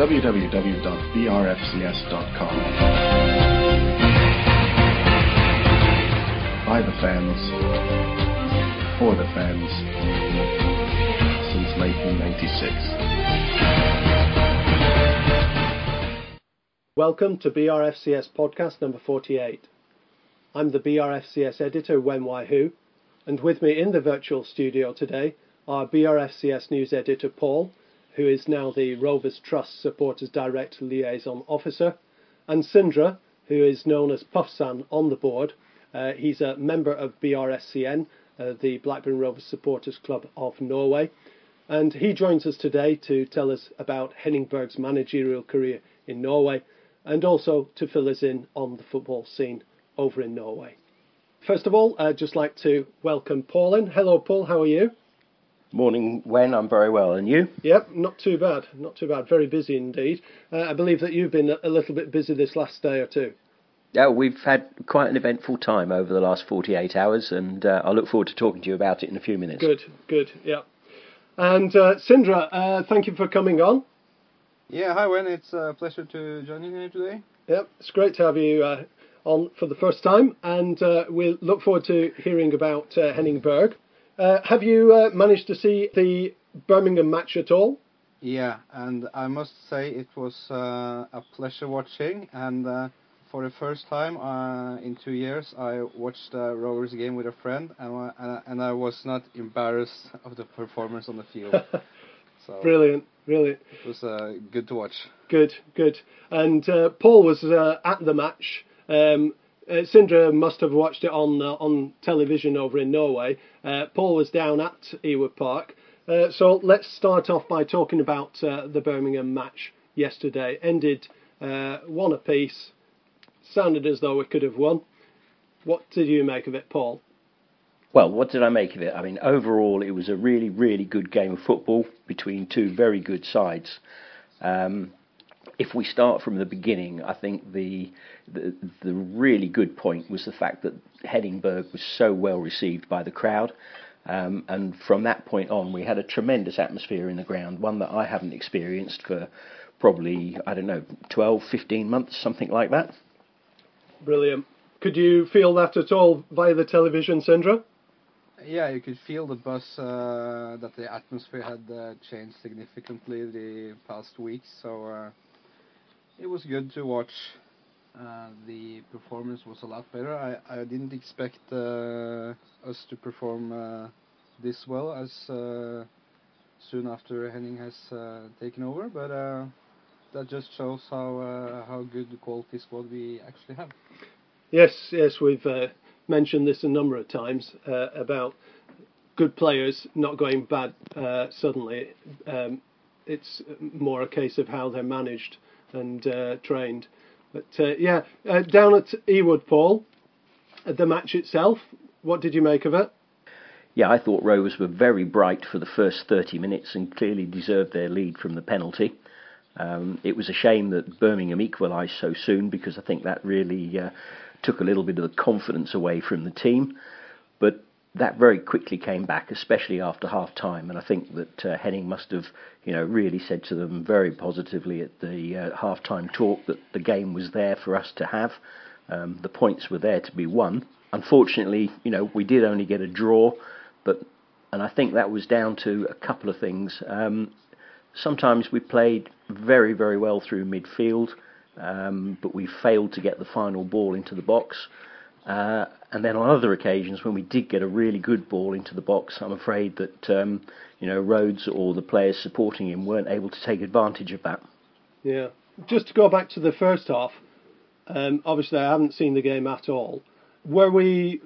www.brfcs.com. By the fans, for the fans, since 1996. Welcome to BRFCS podcast number 48. I'm the BRFCS editor, Wen Wai Hu, and with me in the virtual studio today are BRFCS news editor Paul who is now the Rovers Trust Supporters Direct Liaison Officer, and Sindre, who is known as Puffsan on the board. Uh, he's a member of BRSCN, uh, the Blackburn Rovers Supporters Club of Norway, and he joins us today to tell us about Henning Berg's managerial career in Norway and also to fill us in on the football scene over in Norway. First of all, I'd just like to welcome Paul in. Hello, Paul, how are you? Morning, Wen. I'm very well, and you? Yep, not too bad. Not too bad. Very busy indeed. Uh, I believe that you've been a little bit busy this last day or two. Yeah, we've had quite an eventful time over the last 48 hours, and uh, I look forward to talking to you about it in a few minutes. Good, good, yeah. And uh, Sindre, uh, thank you for coming on. Yeah, hi, Wen. It's a pleasure to join you here today. Yep, it's great to have you uh, on for the first time, and uh, we look forward to hearing about uh, Henning Berg. Uh, have you uh, managed to see the Birmingham match at all? Yeah, and I must say it was uh, a pleasure watching. And uh, for the first time uh, in two years, I watched a Rovers game with a friend, and I, and I was not embarrassed of the performance on the field. so brilliant, brilliant. It was uh, good to watch. Good, good. And Paul was at the match. Um, uh, Sindre must have watched it on uh, on television over in Norway. Uh, Paul was down at Ewood Park. Uh, so let's start off by talking about uh, the Birmingham match yesterday. Ended uh, one apiece. Sounded as though we could have won. What did you make of it, Paul? Well, what did I make of it? I mean, overall, it was a really, really good game of football between two very good sides. Um, if we start from the beginning, I think the, the, the really good point was the fact that Henning Berg was so well received by the crowd. Um, and from that point on, we had a tremendous atmosphere in the ground, one that I haven't experienced for probably, I don't know, 12, 15 months, something like that. Brilliant. Could you feel that at all via the television, Sindre? Yeah, you could feel the buzz uh, that the atmosphere had uh, changed significantly the past weeks. So uh, it was good to watch. Uh, the performance was a lot better. I, I didn't expect uh, us to perform uh, this well as uh, soon after Henning has uh, taken over, but uh, that just shows how how good the quality squad we actually have. Yes, yes, we've mentioned this a number of times about good players not going bad suddenly. Um, it's more a case of how they're managed and uh, trained. But uh, yeah, uh, down at Ewood, Paul, the match itself, what did you make of it? yeah, I thought Rovers were very bright for the first 30 minutes and clearly deserved their lead from the penalty. Um, it was a shame that Birmingham equalised so soon because I think that really uh, took a little bit of the confidence away from the team. But that very quickly came back, especially after half time. And I think that uh, Henning must have, you know, really said to them very positively at the uh, half time talk that the game was there for us to have. Um, the points were there to be won. Unfortunately, you know, we did only get a draw, but and I think that was down to a couple of things. Um, sometimes we played very, very well through midfield, um, but we failed to get the final ball into the box. Uh, and then on other occasions, when we did get a really good ball into the box, I'm afraid that um, you know Rhodes or the players supporting him weren't able to take advantage of that. Yeah. Just to go back to the first half, um, obviously I haven't seen the game at all. Were we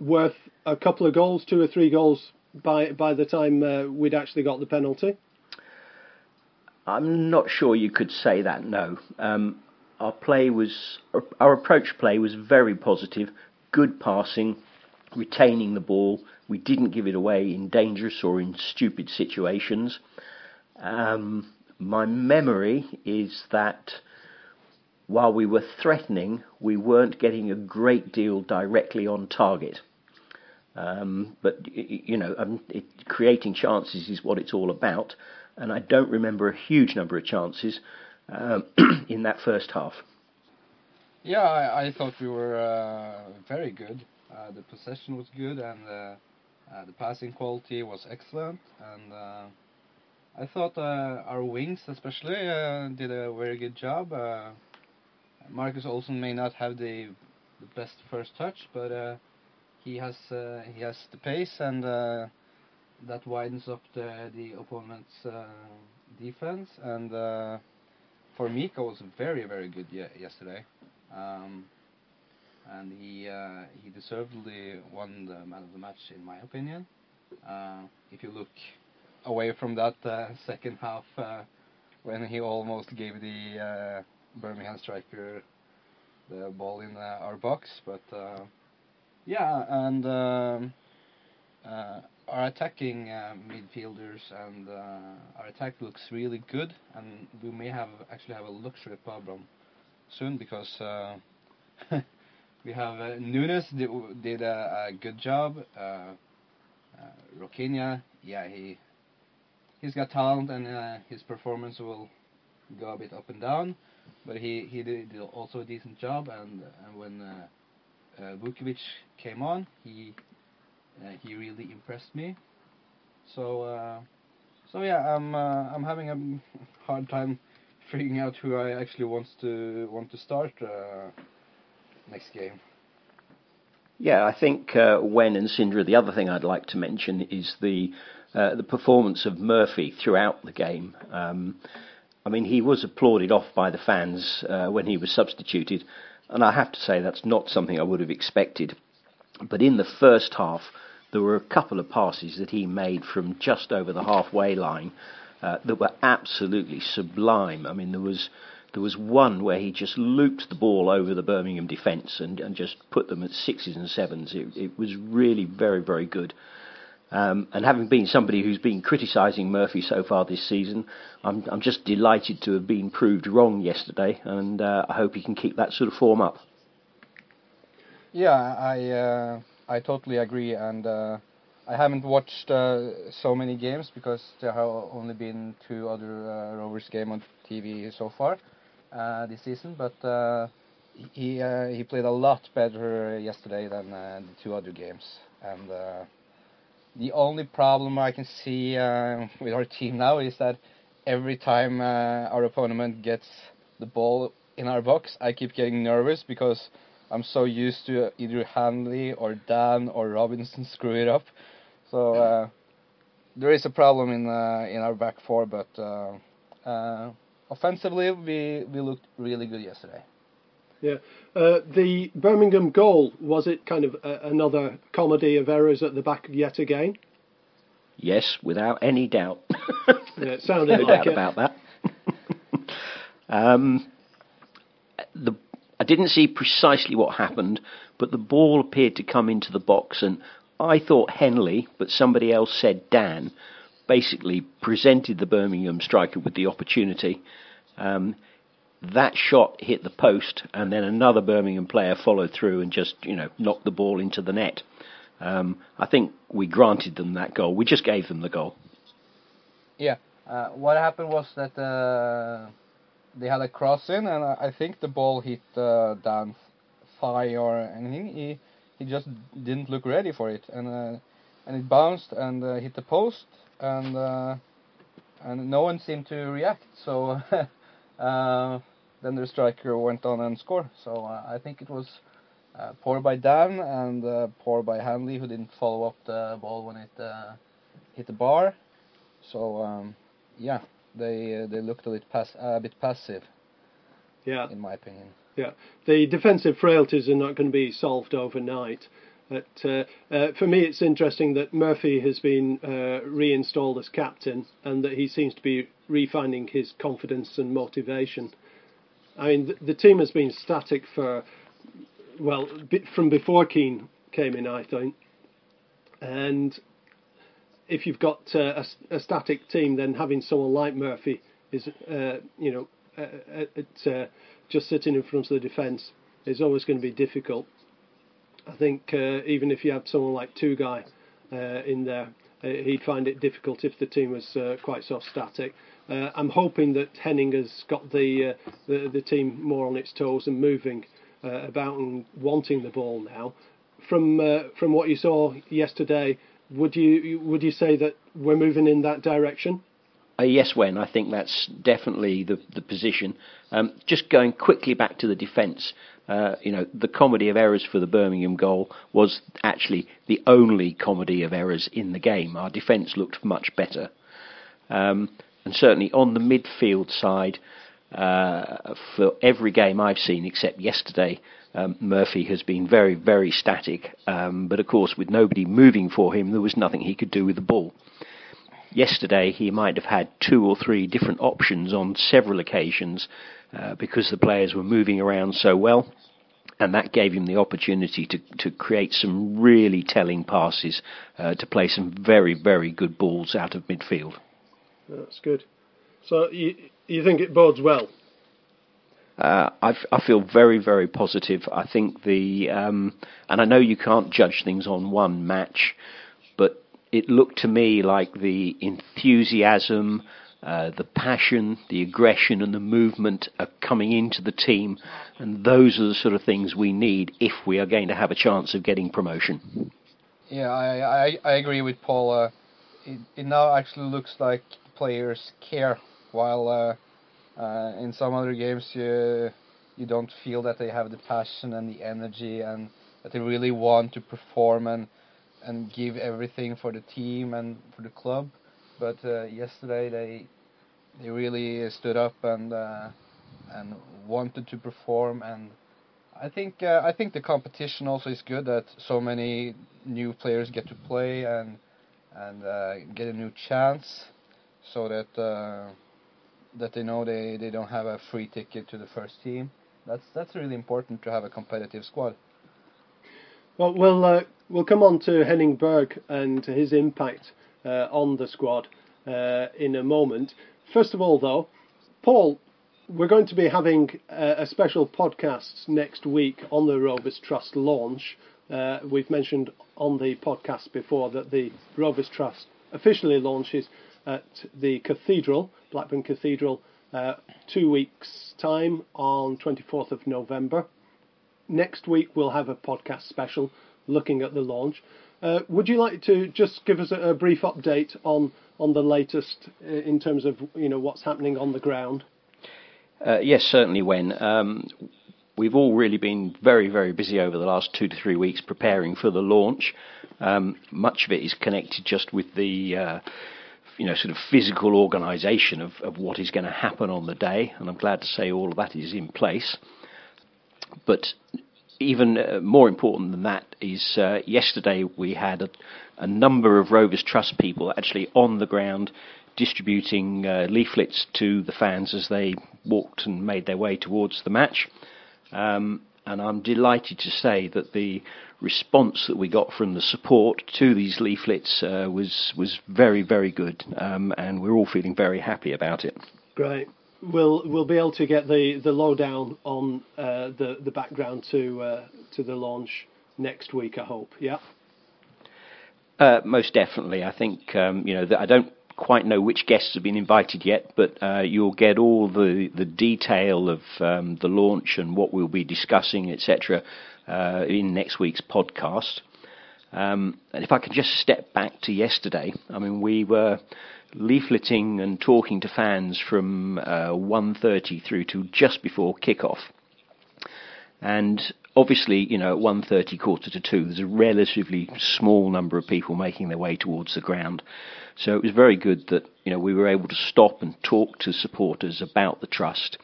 worth a couple of goals, two or three goals by by the time uh, we'd actually got the penalty? I'm not sure you could say that. No, um, our play was our approach play was very positive, good passing, retaining the ball. We didn't give it away in dangerous or in stupid situations. Um, my memory is that while we were threatening, we weren't getting a great deal directly on target. Um, but you know, um, it, creating chances is what it's all about, and I don't remember a huge number of chances um, in that first half. Yeah, I, I thought we were uh, very good. Uh, the possession was good, and uh, uh the passing quality was excellent. And uh, I thought uh, our wings, especially, did a very good job. Marcus Olsson may not have the the best first touch, but he has he has the pace, and that widens up the the opponent's defense and Formica was very very good ye yesterday, um, and he uh, he deservedly won the man of the match in my opinion. Uh, if you look away from that uh, second half uh, when he almost gave the uh, Birmingham striker the ball in our box, but yeah, and. Um, our attacking uh, midfielders and uh, our attack looks really good, and we may have actually have a luxury problem soon because uh, we have uh, Nunes did, did a, a, good job. Uh, uh, Rochina, yeah, he he's got talent and uh, his performance will go a bit up and down, but he he did, did also a decent job. And and when uh, Vukčević came on, he uh, he really impressed me. So uh, so yeah, I'm uh, I'm having a hard time figuring out who I actually want to want to start next game. Yeah, I think uh, Wen and Sindre. The other thing I'd like to mention is the uh, the performance of Murphy throughout the game. Um, I mean, he was applauded off by the fans uh, when he was substituted, and I have to say that's not something I would have expected. But in the first half, there were a couple of passes that he made from just over the halfway line uh, that were absolutely sublime. I mean, there was there was one where he just looped the ball over the Birmingham defence and, and just put them at sixes and sevens. It, it was really very very good. Um, and having been somebody who's been criticising Murphy so far this season, I'm, I'm just delighted to have been proved wrong yesterday, and uh, I hope he can keep that sort of form up. Yeah, I uh, I totally agree, and uh, I haven't watched uh, so many games because there have only been two other uh, Rovers game on TV so far uh, this season. But uh, he he played a lot better yesterday than the two other games, and the only problem I can see with our team now is that every time our opponent gets the ball in our box, I keep getting nervous because I'm so used to either Hanley or Dann or Robinson screw it up. So uh, there is a problem in uh, in our back four, but uh, uh offensively we we looked really good yesterday. Yeah, uh, the Birmingham goal was it kind of a, another comedy of errors at the back yet again? Yes, without any doubt. yeah, it sounded no like doubt it. about that. um, the I didn't see precisely what happened, but the ball appeared to come into the box, and I thought Henley, but somebody else said Dann, basically presented the Birmingham striker with the opportunity. Um, that shot hit the post, and then another Birmingham player followed through and just, you know, knocked the ball into the net. Um, I think we granted them that goal. We just gave them the goal. Yeah. Uh, what happened was that uh, they had a cross in, and I think the ball hit uh, Dann thigh or anything. He he just didn't look ready for it, and uh, and it bounced and uh, hit the post, and uh, and no one seemed to react. So uh, then the striker went on and scored. So uh, I think it was uh, poor by Dann and poor by Hanley who didn't follow up the ball when it hit the bar. So um, yeah, they uh, they looked a bit pass- a bit passive. Yeah. In my opinion. Yeah, the defensive frailties are not going to be solved overnight. But uh, uh, for me, it's interesting that Murphy has been uh, reinstalled as captain, and that he seems to be refinding his confidence and motivation. I mean, the, the team has been static for well from before Kean came in, I think. And if you've got uh, a, a, static team, then having someone like Murphy is, uh, you know, uh, uh just sitting in front of the defence is always going to be difficult. I think uh, even if you had someone like Tugay uh, in there, uh, he'd find it difficult if the team was uh, quite so static. Uh, I'm hoping that Henning has got the, the, the team more on its toes and moving about and wanting the ball now. From from what you saw yesterday, would you would you say that we're moving in that direction? Uh, yes, Wen I think that's definitely the the position. Um, just going quickly back to the defence, uh, you know, the comedy of errors for the Birmingham goal was actually the only comedy of errors in the game. Our defence looked much better, um, and certainly on the midfield side, uh, for every game I've seen except yesterday, um, Murphy has been very, very static. Um, but of course, with nobody moving for him, there was nothing he could do with the ball. Yesterday, he might have had two or three different options on several occasions uh, because the players were moving around so well. And that gave him the opportunity to, to create some really telling passes, uh, to play some very, very good balls out of midfield. That's good. So you, you think it bodes well? Uh, I, I feel very, very positive. I think the, um, and I know you can't judge things on one match, but it looked to me like the enthusiasm, uh, the passion, the aggression, and the movement are coming into the team, and those are the sort of things we need if we are going to have a chance of getting promotion. Yeah, I I, I agree with Paul. Uh, it, it now actually looks like players care, while uh, uh, in some other games you you don't feel that they have the passion and the energy and that they really want to perform and and give everything for the team and for the club. But uh, yesterday they they really stood up and uh, and wanted to perform. And I think uh, I think the competition also is good that so many new players get to play and and uh, get a new chance, so that that they know they, they don't have a free ticket to the first team. That's that's really important to have a competitive squad. Well, we'll uh, we'll come on to Henning Berg and his impact uh, on the squad uh, in a moment. First of all, though, Paul, we're going to be having a, special podcast next week on the Rovers Trust launch. Uh, we've mentioned on the podcast before that the Rovers Trust officially launches at the Cathedral, Blackburn Cathedral, uh, two weeks' time on 24th of November next week we'll have a podcast special looking at the launch. Uh, would you like to just give us a, a, brief update on on the latest uh, in terms of you know what's happening on the ground? Uh, yes, certainly. Wen um, we've all really been very very busy over the last two to three weeks preparing for the launch. Um, much of it is connected just with the uh, you know, sort of physical organisation of, of what is going to happen on the day, and I'm glad to say all of that is in place. But even uh, more important than that is uh, yesterday we had a, a, number of Rovers Trust people actually on the ground distributing uh, leaflets to the fans as they walked and made their way towards the match. Um, and I'm delighted to say that the response that we got from the support to these leaflets uh, was was very very good, um, and we're all feeling very happy about it. Great. We'll we'll be able to get the, the lowdown on uh, the the background to uh, to the launch next week. I hope. Yeah. Uh, most definitely. I think um, you know I don't quite know which guests have been invited yet, but uh, you'll get all the, the detail of um, the launch and what we'll be discussing, etc., uh, in next week's podcast. Um, and if I could just step back to yesterday, I mean, we were leafleting and talking to fans from uh, 1.30 through to just before kickoff. And obviously, you know, at 1.30, quarter to 2, there's a relatively small number of people making their way towards the ground. So it was very good that you know we were able to stop and talk to supporters about the trust.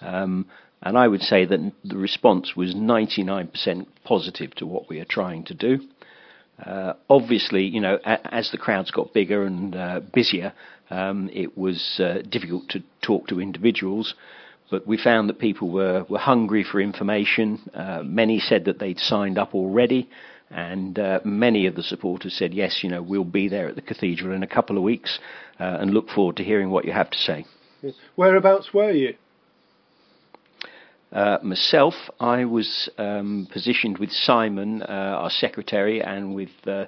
Um, and I would say that the response was 99% positive to what we are trying to do. Uh, obviously, you know, a, as the crowds got bigger and uh, busier, um, it was uh, difficult to talk to individuals. But we found that people were, were hungry for information. Uh, many said that they'd signed up already, and uh, many of the supporters said, yes, you know, we'll be there at the cathedral in a couple of weeks uh, and look forward to hearing what you have to say. Whereabouts were you? Uh, myself, I was um, positioned with Simon, uh, our secretary, and with uh,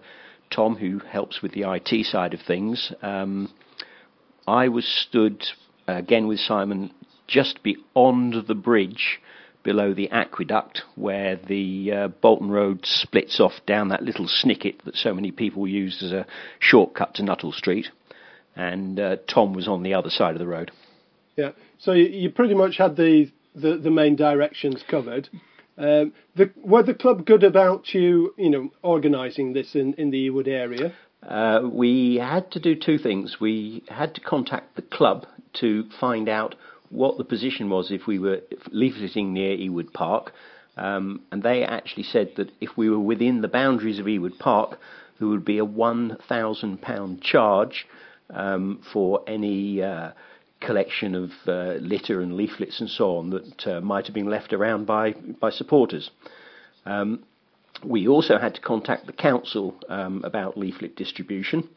Tom, who helps with the IT side of things. Um, I was stood again with Simon just beyond the bridge below the aqueduct where the uh, Bolton Road splits off down that little snicket that so many people use as a shortcut to Nuttall Street. And uh, Tom was on the other side of the road. Yeah, so you, you pretty much had the, the, the main directions covered. Um, the, were the club good about you, you know, organising this in, in the Ewood area? Uh, we had to do two things. We had to contact the club to find out what the position was if we were leafleting near Ewood Park, um, and they actually said that if we were within the boundaries of Ewood Park, there would be a £1,000 charge um, for any uh, collection of uh, litter and leaflets and so on that uh, might have been left around by, by supporters. Um, we also had to contact the council um, about leaflet distribution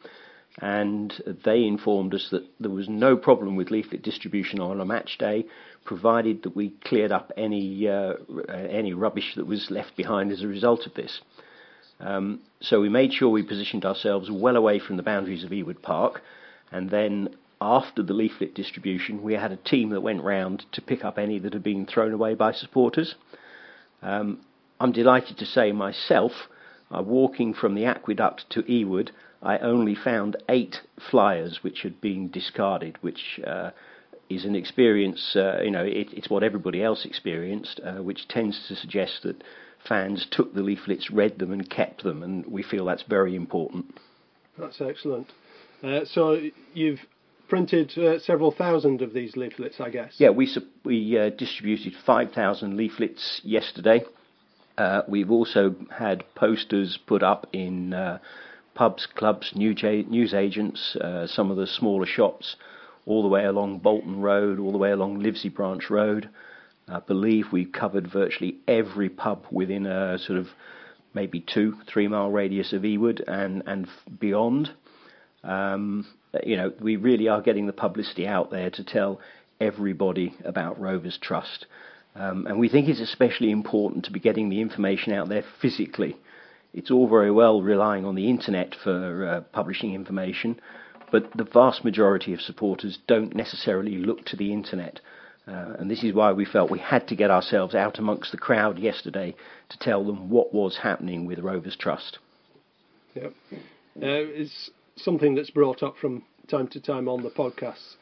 and they informed us that there was no problem with leaflet distribution on a match day, provided that we cleared up any uh, any rubbish that was left behind as a result of this. Um, so we made sure we positioned ourselves well away from the boundaries of Ewood Park, and then after the leaflet distribution, we had a team that went round to pick up any that had been thrown away by supporters. Um, I'm delighted to say myself, uh, walking from the aqueduct to Ewood, I only found eight flyers which had been discarded, which uh, is an experience, uh, you know, it, it's what everybody else experienced, uh, which tends to suggest that fans took the leaflets, read them, and kept them, and we feel that's very important. That's excellent. Uh, so you've printed uh, several thousand of these leaflets, I guess. Yeah, we we uh, distributed five thousand leaflets yesterday. We've also had posters put up in pubs, clubs, news agents, uh, some of the smaller shops, all the way along Bolton Road, all the way along Livesey Branch Road. I believe we've covered virtually every pub within a sort of maybe two, three mile radius of Ewood and, and beyond. Um, you know, we really are getting the publicity out there to tell everybody about Rovers Trust. Um, and we think it's especially important to be getting the information out there physically it's all very well relying on the internet for uh, publishing information, but the vast majority of supporters don't necessarily look to the internet. Uh, and this is why we felt we had to get ourselves out amongst the crowd yesterday to tell them what was happening with Rovers Trust. Yep. Uh, it's something that's brought up from time to time on the podcast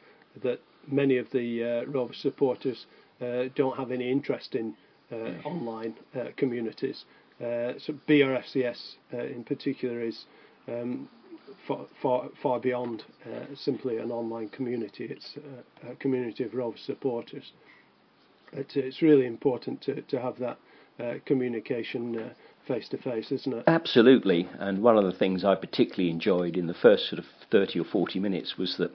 that many of the uh, Rovers supporters don't have any interest in uh, online uh, communities. Uh, so BRFCS uh, in particular is um, far, far, far beyond uh, simply an online community. It's a community of Rovers supporters. It's, it's really important to, to have that communication face to face, isn't it? Absolutely. And one of the things I particularly enjoyed in the first sort of 30 or 40 minutes was that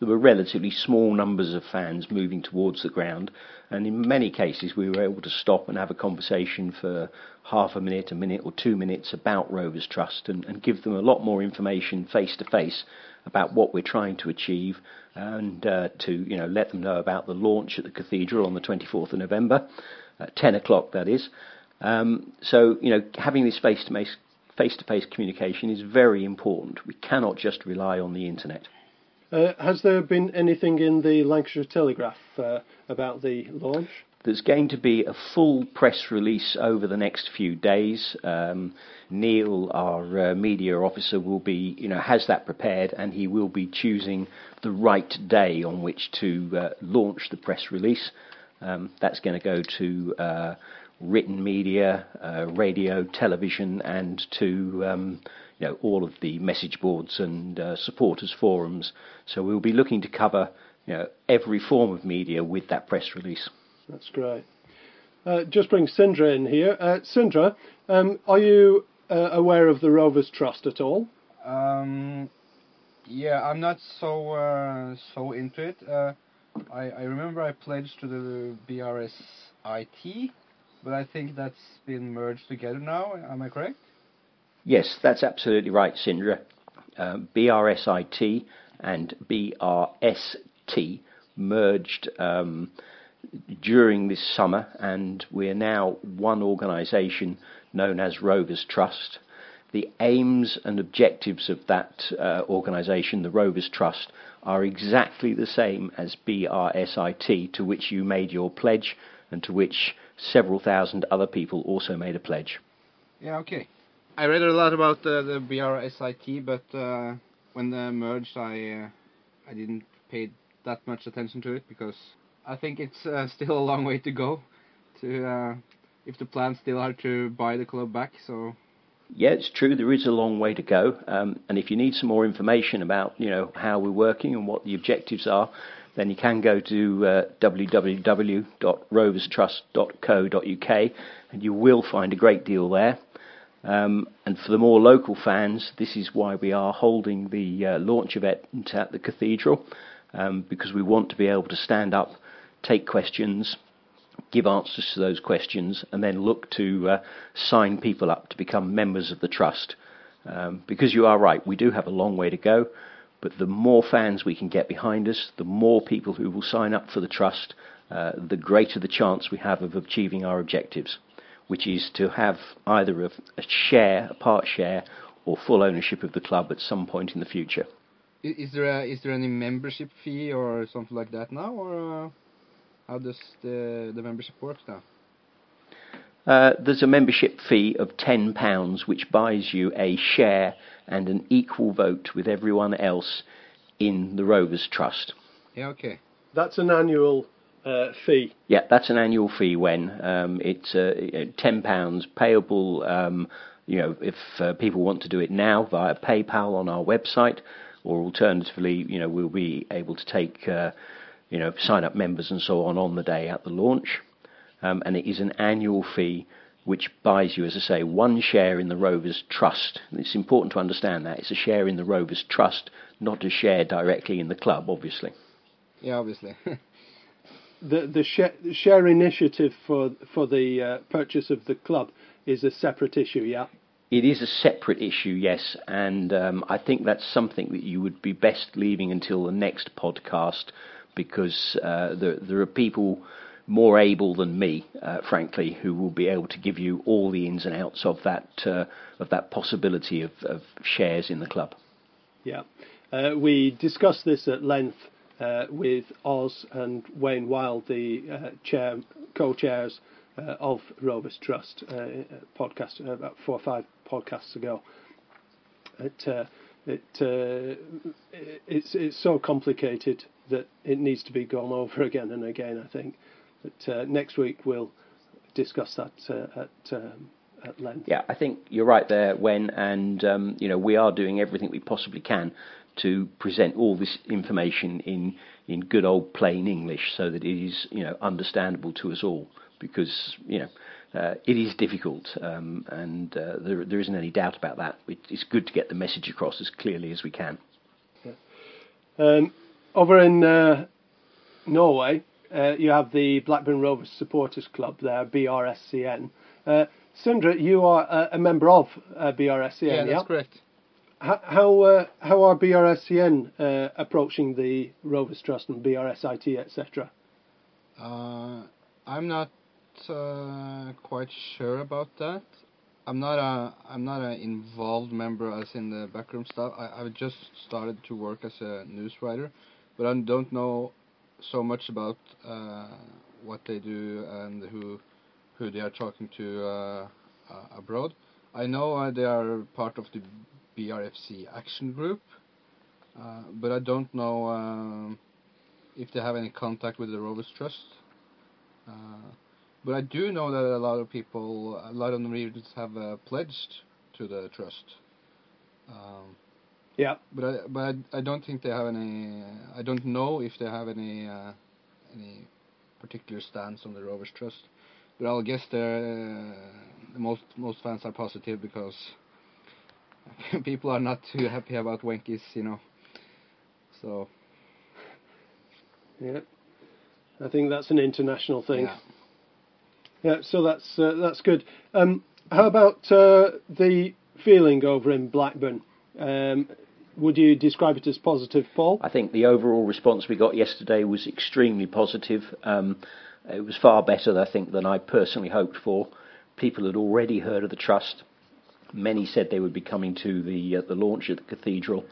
there were relatively small numbers of fans moving towards the ground, and in many cases we were able to stop and have a conversation for half a minute, a minute, or two minutes about Rovers Trust and, and give them a lot more information face to face about what we're trying to achieve and uh, to you know let them know about the launch at the cathedral on the 24th of November, at 10 o'clock that is. Um, so you know having this face to face face to face communication is very important. We cannot just rely on the internet. Uh, has there been anything in the Lancashire Telegraph uh, about the launch? There's going to be a full press release over the next few days. Um, Neil, our uh, media officer, will be, you know, has that prepared, and he will be choosing the right day on which to uh, launch the press release. Um, that's going to go to uh, written media, radio, television, and to um, you know all of the message boards and uh, supporters forums. So we'll be looking to cover you know every form of media with that press release. That's great. Uh, just bring Sindre in here. Uh, Sindre, um, are you uh, aware of the Rovers Trust at all? Um, yeah, I'm not so uh, so into it. Uh, I, I remember I pledged to the BRS IT, but I think that's been merged together now. Am I correct? Yes, that's absolutely right, Sindre. Um, BRSIT and BRST merged um, during this summer, and we're now one organisation known as Rovers Trust. The aims and objectives of that uh, organisation, the Rovers Trust, are exactly the same as BRSIT, to which you made your pledge and to which several thousand other people also made a pledge. Yeah, okay. I read a lot about uh, the BRSIT, but uh, when they merged, I uh, I didn't pay that much attention to it because I think it's uh, still a long way to go. To uh, if the plans still are to buy the club back, so. Yeah, it's true. There is a long way to go, um, and if you need some more information about you know how we're working and what the objectives are, then you can go to uh, www.roverstrust.co.uk, and you will find a great deal there. Um, and for the more local fans, this is why we are holding the uh, launch event at the cathedral, um, because we want to be able to stand up, take questions, give answers to those questions, and then look to uh, sign people up to become members of the trust. Um, because you are right, we do have a long way to go, but the more fans we can get behind us, the more people who will sign up for the trust, uh, the greater the chance we have of achieving our objectives which is to have either a, a share, a part share, or full ownership of the club at some point in the future. Is there a, is there any membership fee or something like that now, or uh, how does the the membership work now? Uh, there's a membership fee of ten pounds, which buys you a share and an equal vote with everyone else in the Rovers Trust. Yeah, okay. That's an annual uh, fee. Yeah, that's an annual fee. Wen um, it's uh, ten pounds payable. Um, you know, if uh, people want to do it now via PayPal on our website, or alternatively, you know, we'll be able to take, uh, you know, sign up members and so on on the day at the launch. Um, and it is an annual fee which buys you, as I say, one share in the Rovers Trust. And it's important to understand that it's a share in the Rovers Trust, not a share directly in the club, obviously. Yeah, obviously. the the share, share initiative for for the uh, purchase of the club is a separate issue. Yeah. It is a separate issue, yes, and um, I think that's something that you would be best leaving until the next podcast because uh, there, there are people more able than me, uh, frankly, who will be able to give you all the ins and outs of that uh, of that possibility of, of, shares in the club. Yeah, uh, we discussed this at length uh, with Oz and Wayne Wild, the uh, chair, co-chairs uh, of Rovers Trust uh, podcast about four or five podcasts ago. It, uh, it it's it's so complicated that it needs to be gone over again and again. I think. But next week we'll discuss that at. Um, at length. Yeah, I think you're right there, Wen and um, you know we are doing everything we possibly can to present all this information in in good old plain English, so that it is you know understandable to us all. Because you know uh, it is difficult, um, and uh, there there isn't any doubt about that. It's good to get the message across as clearly as we can. Yeah. Um, over in uh, Norway, uh, you have the Blackburn Rovers Supporters Club there, BRSCN. Uh, Sindre, you are a, a member of uh, BRSCN, yeah, yeah? that's correct. How uh, how are BRSCN uh, approaching the Rovers Trust and BRSIT, etc.? Uh, I'm not uh, quite sure about that. I'm not a I'm not an involved member as in the backroom staff. I I've just started to work as a news writer, but I don't know so much about uh, what they do and who who they are talking to uh, abroad. I know they are part of the BRFC action group, uh, but I don't know um, if they have any contact with the Rovers Trust. Uh, but I do know that a lot of people, a lot of Norwegians have uh, pledged to the trust. Um, Yeah. but I, but I, I don't think they have any. I don't know if they have any uh, any particular stance on the Rovers Trust. But I'll guess they're, uh, most most fans are positive because people are not too happy about Venky's, you know. So Yeah. I think that's an international thing. yeah. Yeah, so that's uh, that's good. Um, how about uh, the feeling over in Blackburn? Um, would you describe it as positive, Paul? I think the overall response we got yesterday was extremely positive. Um, it was far better, I think, than I personally hoped for. People had already heard of the trust. Many said they would be coming to the uh, the launch of the cathedral,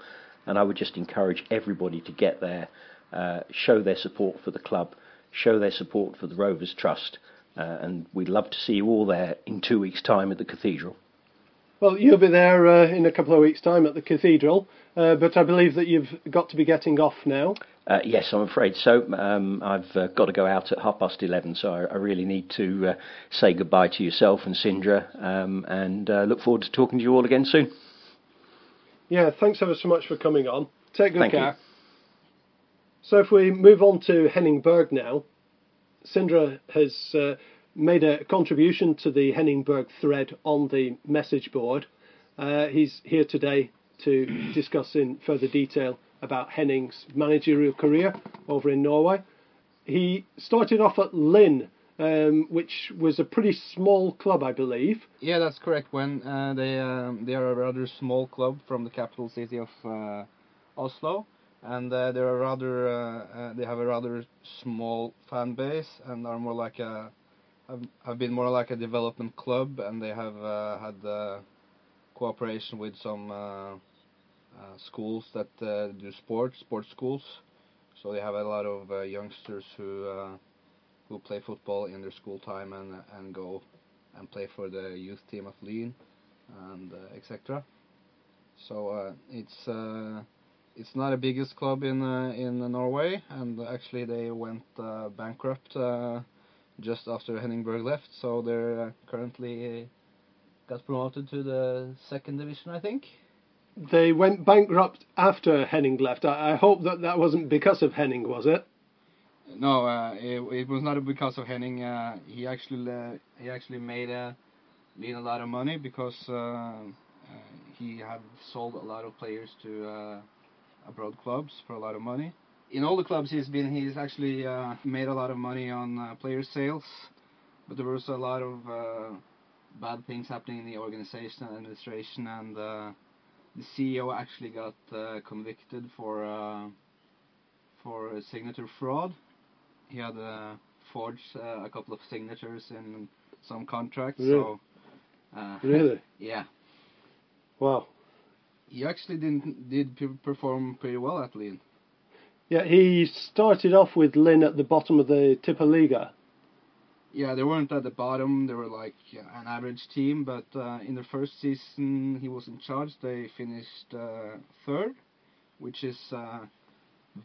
and I would just encourage everybody to get there, uh, show their support for the club, show their support for the Rovers Trust, uh, and we'd love to see you all there in two weeks' time at the cathedral. Well, you'll be there uh, in a couple of weeks' time at the cathedral, uh, but I believe that you've got to be getting off now. Uh, yes, I'm afraid so. Um, I've uh, got to go out at half past eleven, so I, I really need to uh, say goodbye to yourself and Sindre, um, and uh, look forward to talking to you all again soon. Yeah, thanks ever so much for coming on. Take good Thank you. care. So if we move on to Henning Berg now, Sindre has uh, made a contribution to the Henning Berg thread on the message board. Uh, he's here today to discuss in further detail about Henning's managerial career over in Norway. He started off at Lyn, um, which was a pretty small club, I believe. Yeah, that's correct. Wen uh, they um, they are a rather small club from the capital city of uh, Oslo, and uh, they are rather uh, uh, they have a rather small fan base and are more like a have, have been more like a development club, and they have uh, had cooperation with some schools that uh, do sports, sports schools. So they have a lot of uh, youngsters who uh, who play football in their school time and and go and play for the youth team of Lyn and uh, etc. So uh, it's uh, it's not the biggest club in uh, in Norway, and actually they went uh, bankrupt uh, just after Henning Berg left. So they're uh, currently uh, got promoted to the second division, I think. They went bankrupt after Henning left. I, I hope that that wasn't because of Henning, was it? No, uh, it, it was not because of Henning. Uh, he actually uh, he actually made uh, Lyn a lot of money because uh, uh, he had sold a lot of players to abroad clubs for a lot of money. In all the clubs he's been, he's actually made a lot of money on player sales, but there was a lot of bad things happening in the organization administration, and the CEO actually got uh, convicted for uh, for signature fraud. He had uh, forged uh, a couple of signatures in some contracts. Really? So, uh, Really? yeah, Wow. he actually didn't did perform pretty well at Lyn. Yeah, he started off with Lyn at the bottom of the Tippeliga. Yeah, they weren't at the bottom. They were like yeah, an average team, but uh, in the first season he was in charge. They finished uh, third, which is uh,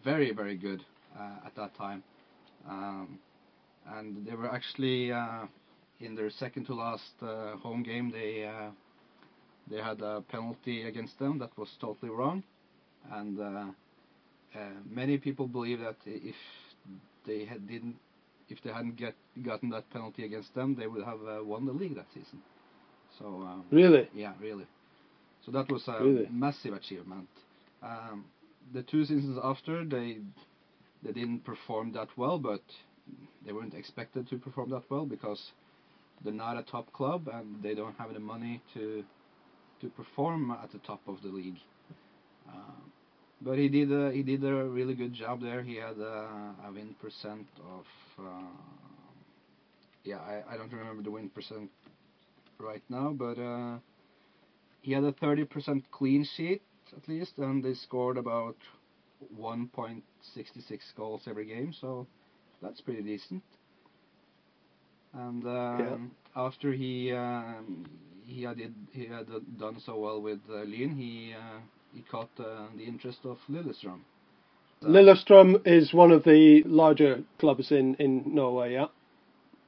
very very good uh, at that time. Um, and they were actually uh, in their second to last uh, home game. They they had a penalty against them that was totally wrong, and many people believe that if they had didn't if they hadn't get gotten that penalty against them, they would have uh, won the league that season. So um, Really? yeah, really. So that was a Really? massive achievement. Um, the two seasons after, they they didn't perform that well, but they weren't expected to perform that well because they're not a top club and they don't have the money to to perform at the top of the league. Uh, but he did a, he did a really good job there. He had a, a win percent of uh, yeah I, I don't remember the win percent right now, but uh, he had a 30% clean sheet at least, and they scored about 1.66 goals every game, so that's pretty decent. And um, after he um, he had he had done so well with uh, Lyn, he he caught uh, the interest of Lillestrøm. Lillestrøm is one of the larger clubs in, in Norway, yeah?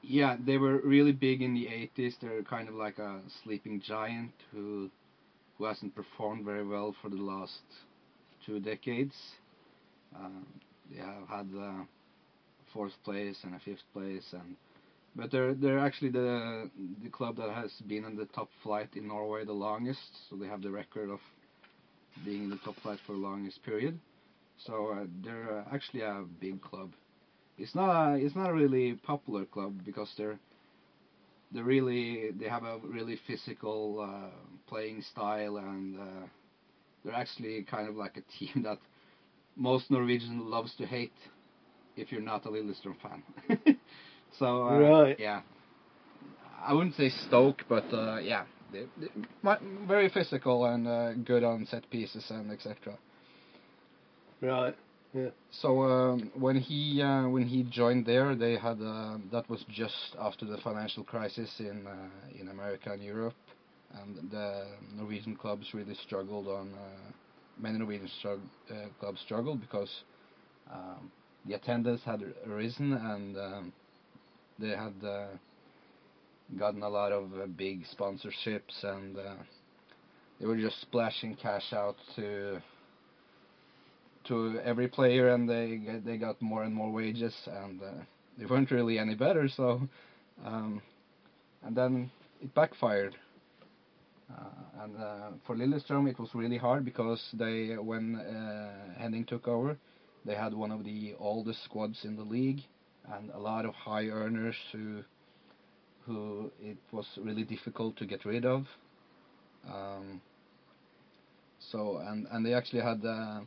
Yeah, they were really big in the 80s. They're kind of like a sleeping giant who who hasn't performed very well for the last two decades. Uh, they have had uh, fourth place and a fifth place, and but they're they're actually the the club that has been in the top flight in Norway the longest. So they have the record of being in the top flight for the longest period. So uh, they're uh, actually a big club. It's not a, it's not a really popular club because they're they really they have a really physical uh, playing style and uh, they're actually kind of like a team that most Norwegians loves to hate if you're not a Lillestrøm fan. so uh, right. yeah, I wouldn't say Stoke, but uh, yeah, very physical and uh, good on set pieces and etc. Right. Yeah. So um, when he uh, when he joined there, they had uh, that was just after the financial crisis in uh, in America and Europe, and the Norwegian clubs really struggled on. Uh, many Norwegian strugg- uh, clubs struggled because um, the attendance had risen and um, they had uh, gotten a lot of big sponsorships and they were just splashing cash out to to every player, and they they got more and more wages, and uh, they weren't really any better. So, um, and then it backfired. Uh, and uh, for Lillestrøm, it was really hard because they, when uh, Henning took over, they had one of the oldest squads in the league, and a lot of high earners who, who it was really difficult to get rid of. Um, so and and they actually had uh,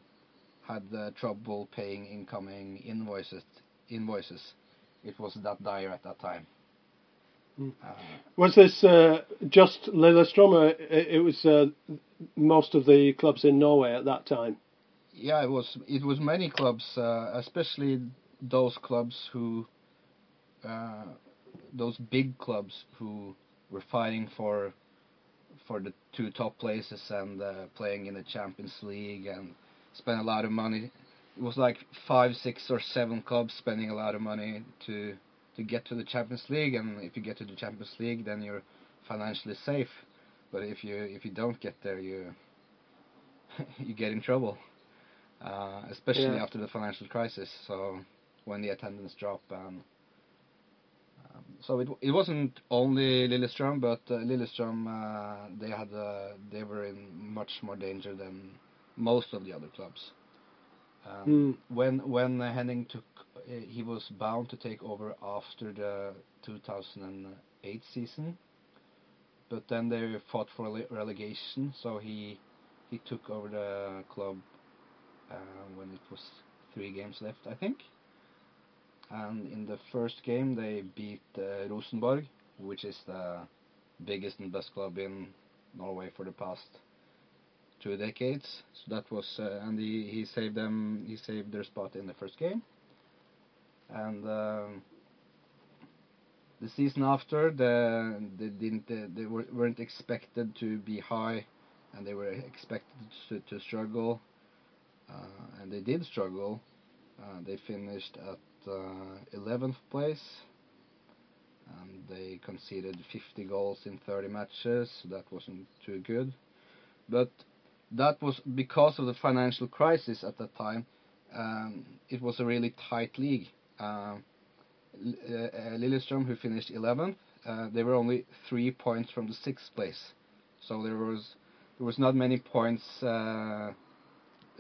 had uh, trouble paying incoming invoices. Invoices, it was that dire at that time. Mm. Uh, was this uh, just Lillestrøm, or it was uh, most of the clubs in Norway at that time? Yeah, it was. It was many clubs, uh, especially those clubs who, uh, those big clubs who were fighting for, for the two top places and playing in the Champions League and spent a lot of money. It was like five, six, or seven clubs spending a lot of money to to get to the Champions League, and if you get to the Champions League, then you're financially safe. But if you if you don't get there, you you get in trouble, uh, especially yeah. after the financial crisis. So when the attendance drop and um, so it it wasn't only Lillestrøm, but uh, Lillestrøm uh, they had uh, they were in much more danger than most of the other clubs. Um, mm. When when Henning took, uh, he was bound to take over after the 2008 season, but then they fought for relegation, so he he took over the club uh, when it was three games left, I think. And in the first game, they beat uh, Rosenborg, which is the biggest and best club in Norway for the past two decades. So that was, uh, and he, he saved them. He saved their spot in the first game. And um, the season after, the, they didn't, uh, they were, weren't expected to be high, and they were expected to, to struggle, uh, and they did struggle. Uh, they finished at 11th uh, place, and they conceded 50 goals in 30 matches. That wasn't too good. But that was because of the financial crisis at that time. Um, it was a really tight league. Uh, uh, Lillestrøm, who finished 11th, uh, they were only three points from the sixth place, so there was there was not many points uh,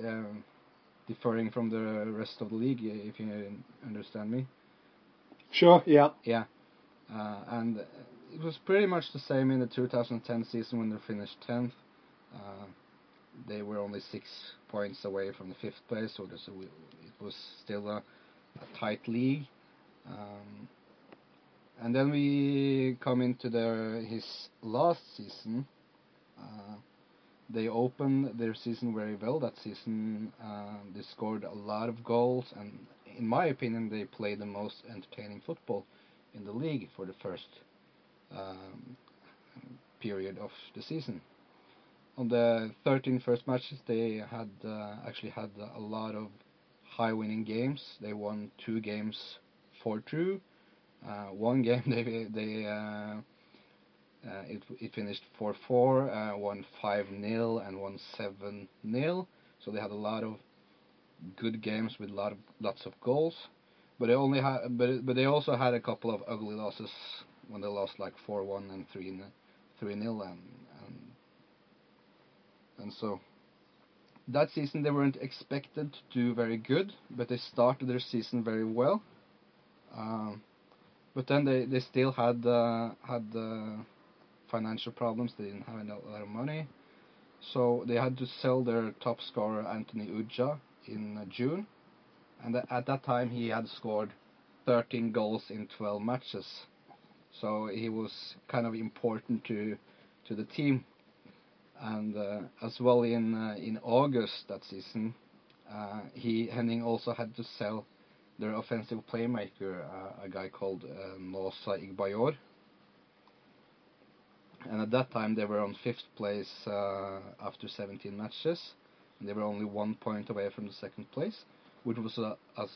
um, differing from the rest of the league, if you understand me. Sure, yeah. Yeah, uh, and it was pretty much the same in the 2010 season when they finished 10th. Uh, they were only six points away from the fifth place, so it was still a, a tight league. Um, and then we come into their his last season. Uh, they opened their season very well that season. Uh, they scored a lot of goals, and in my opinion, they played the most entertaining football in the league for the first um, period of the season. On the 13 first matches, they had uh, actually had a lot of high winning games. They won two games 4-2. Uh, one game they they uh, it it finished 4-4, uh, one 5-0, and one 7-0. So they had a lot of good games with lot of lots of goals. But they only had but but they also had a couple of ugly losses when they lost like 4-1 and 3 3 0 and, and and so that season they weren't expected to do very good, but they started their season very well. Um, but then they, they still had uh, had uh, financial problems. They didn't have a lot of money, so they had to sell their top scorer Anthony Ujah in uh, June, and at that time he had scored 13 goals in 12 matches, so he was kind of important to to the team. And uh, as well in uh, in August that season, uh, he Henning also had to sell their offensive playmaker, uh, a guy called uh, Nosa Igiebor. And at that time they were on fifth place uh, after 17 matches, and they were only one point away from the second place, which was a, a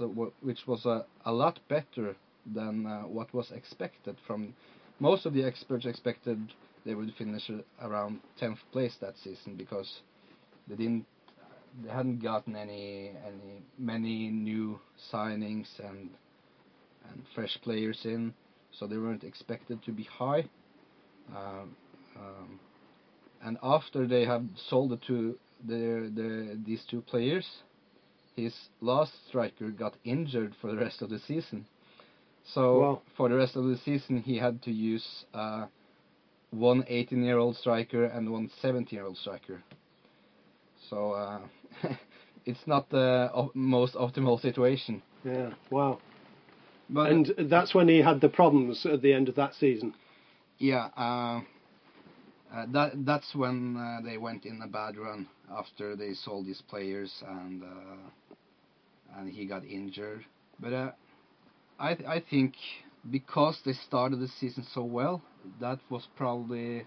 which was a, a lot better than uh, what was expected from most of the experts expected they would finish around 10th place that season because they didn't they hadn't gotten any any many new signings and and fresh players in, so they weren't expected to be high. Um, um, and after they have sold the two the, the these two players, his last striker got injured for the rest of the season. So wow. for the rest of the season, he had to use uh, one 18-year-old striker and one 17-year-old striker. So uh, it's not the op- most optimal situation. Yeah. Wow. But and that's when he had the problems at the end of that season. Yeah. Uh, uh, that that's when uh, they went in a bad run after they sold these players and and he got injured. But I th- I think because they started the season so well, that was probably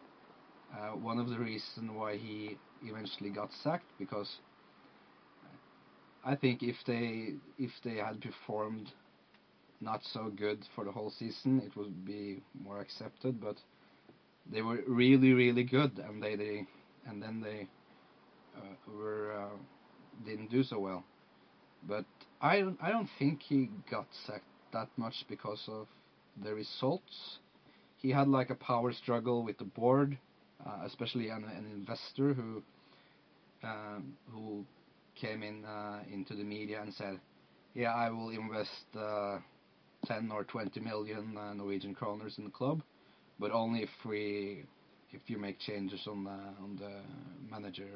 one of the reasons why he eventually got sacked because I think if they if they had performed not so good for the whole season, it would be more accepted. But they were really really good, and they, they and then they uh, were uh, didn't do so well. But I I don't think he got sacked that much because of the results. He had like a power struggle with the board, uh, especially an, an investor who um, who came in uh, into the media and said, "Yeah, I will invest uh, 10 or 20 million uh, Norwegian kroners in the club, but only if we if you make changes on the on the manager."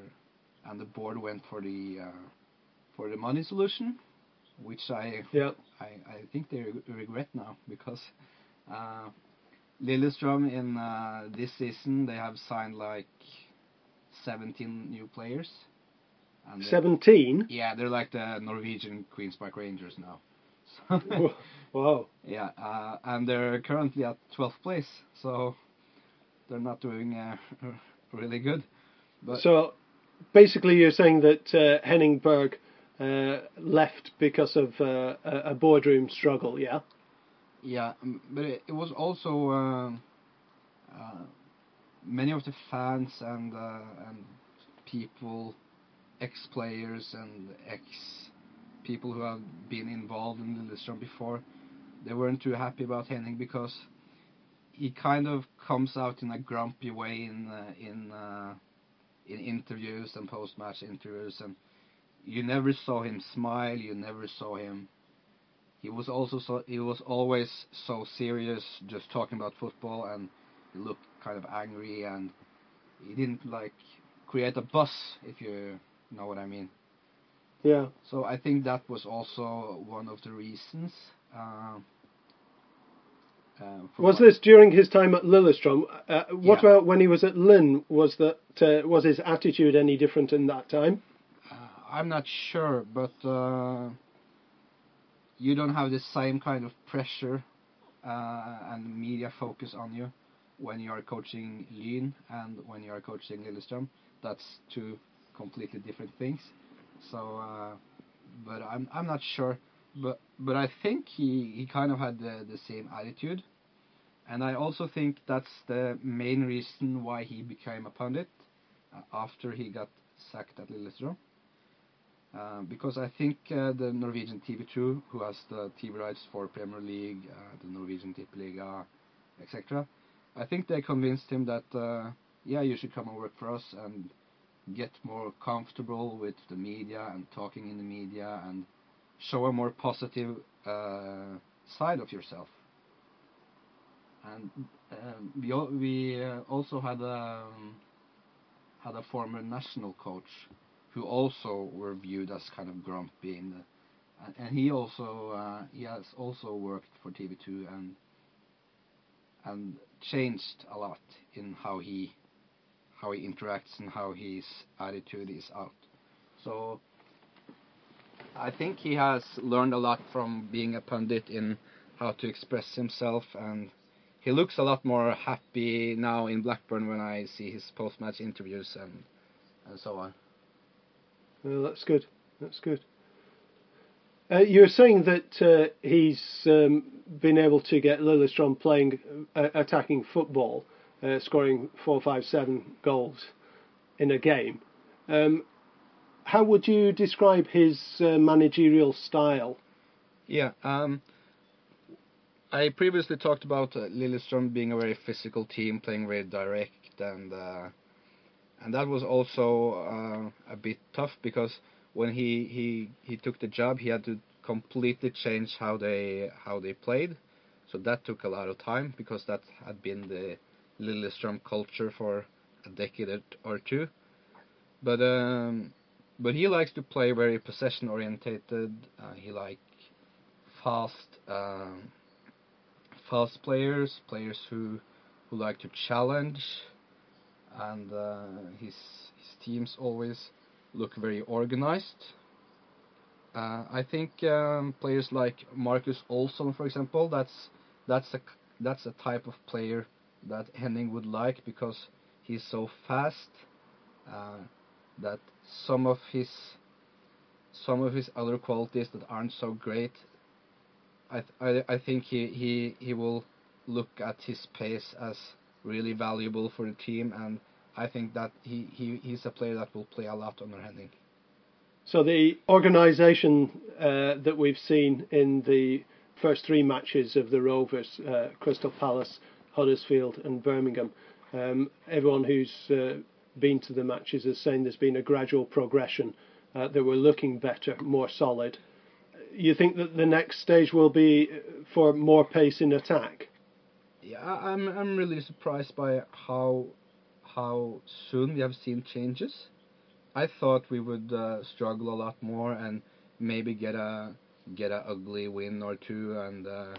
And the board went for the uh, for the money solution, which I yeah. I, I think they regret now because uh, Lillestrøm in uh, this season they have signed like 17 new players. And 17? Yeah, they're like the Norwegian Queens Park Rangers now. wow. Yeah, uh, and they're currently at 12th place, so they're not doing uh, really good. But so basically, you're saying that uh, Henning Berg uh, left because of uh, a boardroom struggle, yeah? Yeah, but it, it was also um, uh, many of the fans and uh, and people, ex players and ex people who have been involved in the Lillestrøm before, they weren't too happy about Henning because he kind of comes out in a grumpy way in uh, in uh, in interviews and post match interviews and you never saw him smile. You never saw him. He was also so he was always so serious, just talking about football, and he looked kind of angry, and he didn't like create a buzz, if you know what I mean. Yeah. So I think that was also one of the reasons. Uh, Was this during his time at Lillestrøm? Uh, what Yeah. about when he was at Lyn? Was that uh, was his attitude any different in that time? Uh, I'm not sure, but uh, you don't have the same kind of pressure uh, and media focus on you when you are coaching Lyn and when you are coaching Lillestrøm. That's two completely different things. So, uh, but I'm I'm not sure. But but I think he, he kind of had the, the same attitude, and I also think that's the main reason why he became a pundit uh, after he got sacked at Lillestrøm. Uh, because I think uh, the Norwegian TV2, who has the TV rights for Premier League, uh, the Norwegian Tippeliga, etc., I think they convinced him that uh, yeah, you should come and work for us and get more comfortable with the media and talking in the media and show a more positive uh, side of yourself. And um, we we uh, also had a um, had a former national coach who also were viewed as kind of grumpy in the, and, and he also uh, he has also worked for TV2 and and changed a lot in how he how he interacts and how his attitude is out. So I think he has learned a lot from being a pundit in how to express himself and he looks a lot more happy now in Blackburn when I see his post-match interviews and and so on. Well, that's good. That's good. Uh, you were saying that uh, he's um, been able to get Lillestrøm playing uh, attacking football, uh, scoring four, five, seven goals in a game. Um, how would you describe his uh, managerial style? Yeah. Um, I previously talked about uh, Lillestrøm being a very physical team, playing very direct, and uh, and that was also uh, a bit tough because when he, he he took the job, he had to completely change how they how they played. So that took a lot of time because that had been the Lillestrøm culture for a decade or- two. But um, but he likes to play very possession orientated. Uh, he like fast um, fast players, players who who like to challenge, and uh, his his teams always look very organized. Uh, I think um, players like Marcus Olsson, for example, that's that's a that's a type of player that Henning would like because he's so fast. That some of his some of his other qualities that aren't so great. I th- I, I think he, he he will look at his pace as really valuable for the team, and I think that he, he he's a player that will play a lot under Henning. So the organisation uh, that we've seen in the first three matches of the Rovers, uh, Crystal Palace, Huddersfield, and Birmingham, um, everyone who's uh, been to the matches is saying there's been a gradual progression. Uh, that we're looking better, more solid. You think that the next stage will be for more pace in attack? Yeah, I'm I'm really surprised by how how soon we have seen changes. I thought we would uh, struggle a lot more and maybe get a get a ugly win or two. And uh,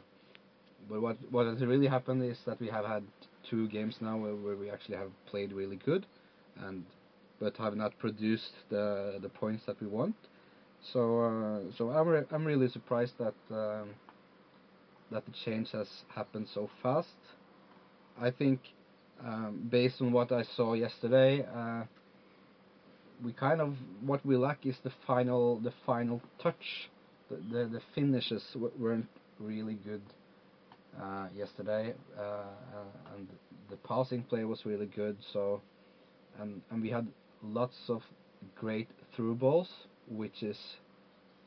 but what what has really happened is that we have had two games now where, where we actually have played really good, and but have not produced the the points that we want. So uh, so I'm re- I'm really surprised that. Um, that the change has happened so fast. I think, um, based on what I saw yesterday, uh, we kind of what we lack is the final the final touch. The the, the finishes weren't really good uh, yesterday, uh, and the passing play was really good. So, and and we had lots of great through balls, which is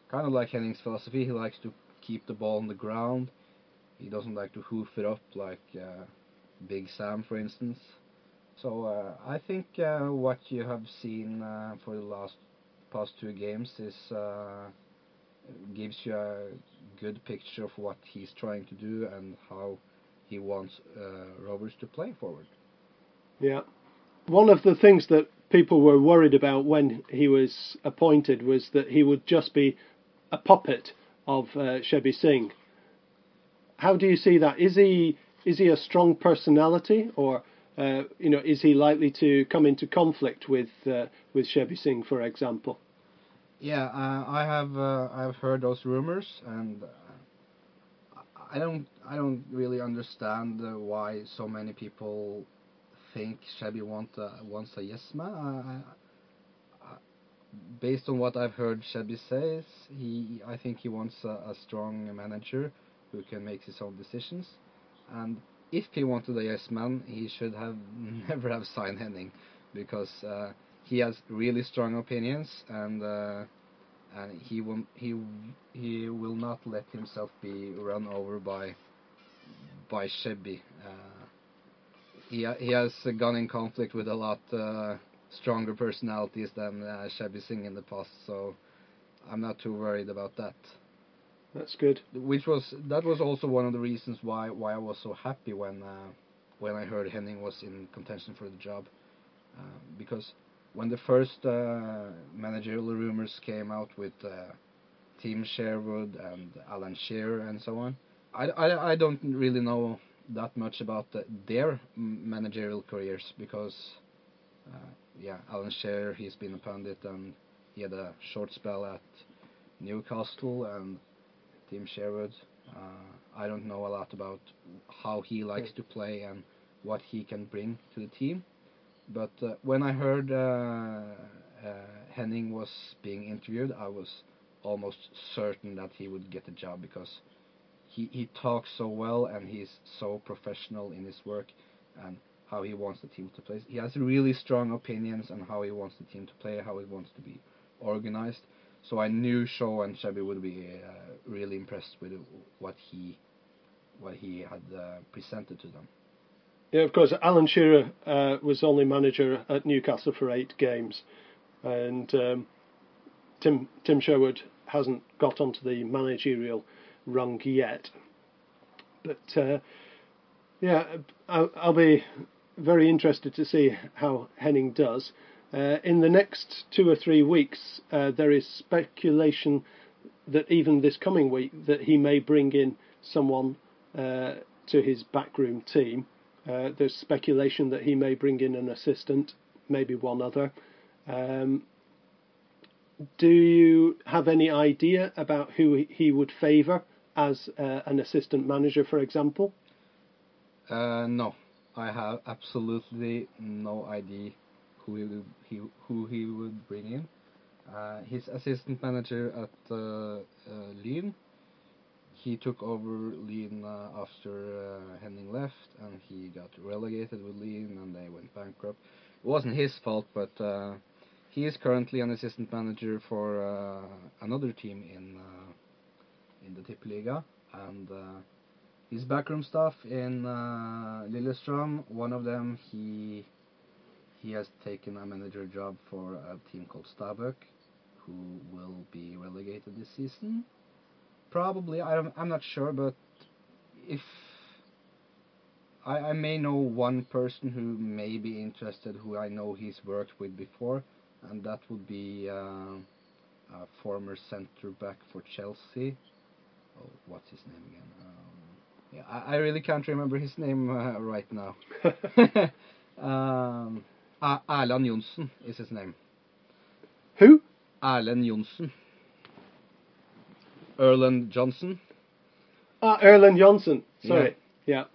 kind of like Henning's philosophy. He likes to keep the ball on the ground. He doesn't like to hoof it up like uh, Big Sam, for instance. So uh, I think uh, what you have seen uh, for the last past two games is uh, gives you a good picture of what he's trying to do and how he wants uh, Rovers to play forward. Yeah. One of the things that people were worried about when he was appointed was that he would just be a puppet of uh, Shebby Singh. How do you see that? Is he is he a strong personality, or uh, you know, is he likely to come into conflict with uh, with Shebby Singh, for example? Yeah, uh, I have uh, I've heard those rumors, and uh, I don't I don't really understand uh, why so many people think Shebby want wants a yes man. Based on what I've heard Shebby says, he I think he wants a, a strong manager who can make his own decisions. And if he wanted a yes man, he should have never have signed Henning, because uh, he has really strong opinions and uh, and he will he he will not let himself be run over by by Shebby. Uh, he he has gone in conflict with a lot uh, stronger personalities than uh, Shebby Singh in the past, so I'm not too worried about that. That's good. Which was that was also one of the reasons why why I was so happy when uh, when I heard Henning was in contention for the job, uh, because when the first uh, managerial rumors came out with uh, Tim Sherwood and Alan Shearer and so on, I, I, I don't really know that much about the, their managerial careers because uh, yeah Alan Shearer he's been a pundit and he had a short spell at Newcastle and Tim Sherwood. Uh, I don't know a lot about how he likes to play and what he can bring to the team. But uh, when I heard uh, uh, Henning was being interviewed, I was almost certain that he would get the job because he, he talks so well and he's so professional in his work and how he wants the team to play. He has really strong opinions on how he wants the team to play, how he wants to be organized. So I knew Shaw and Shebby would be uh, really impressed with what he what he had uh, presented to them. Yeah, of course. Alan Shearer uh, was only manager at Newcastle for eight games, and um, Tim Tim Sherwood hasn't got onto the managerial rung yet. But uh, yeah, I'll, I'll, be very interested to see how Henning does. Uh, in the next two or three weeks, uh, there is speculation that even this coming week that he may bring in someone uh, to his backroom team. Uh, there's speculation that he may bring in an assistant, maybe one other. Um, do you have any idea about who he would favour as uh, an assistant manager, for example? Uh, no, I have absolutely no idea who he would, he, who he would bring in. Uh, his assistant manager at uh, uh, Lyn, he took over Lyn uh, after uh, Henning left, and he got relegated with Lyn, and they went bankrupt. It wasn't his fault, but he is currently an assistant manager for another team in in the Tippeliga, and his backroom staff in Lillestrøm. One of them, he he has taken a manager job for a team called Stabæk, who will be relegated this season. Probably, I'm, I'm not sure, but if I, I may know one person who may be interested, who I know he's worked with before, and that would be uh, a former centre back for Chelsea. What's his name again? Um, yeah, I, I really can't remember his name uh, right now. um, Erland Johnsen is his name. Who? Erlend Johnsen. Erland Johnsen. Ah, Erland Johnsen. Sorry. Yeah.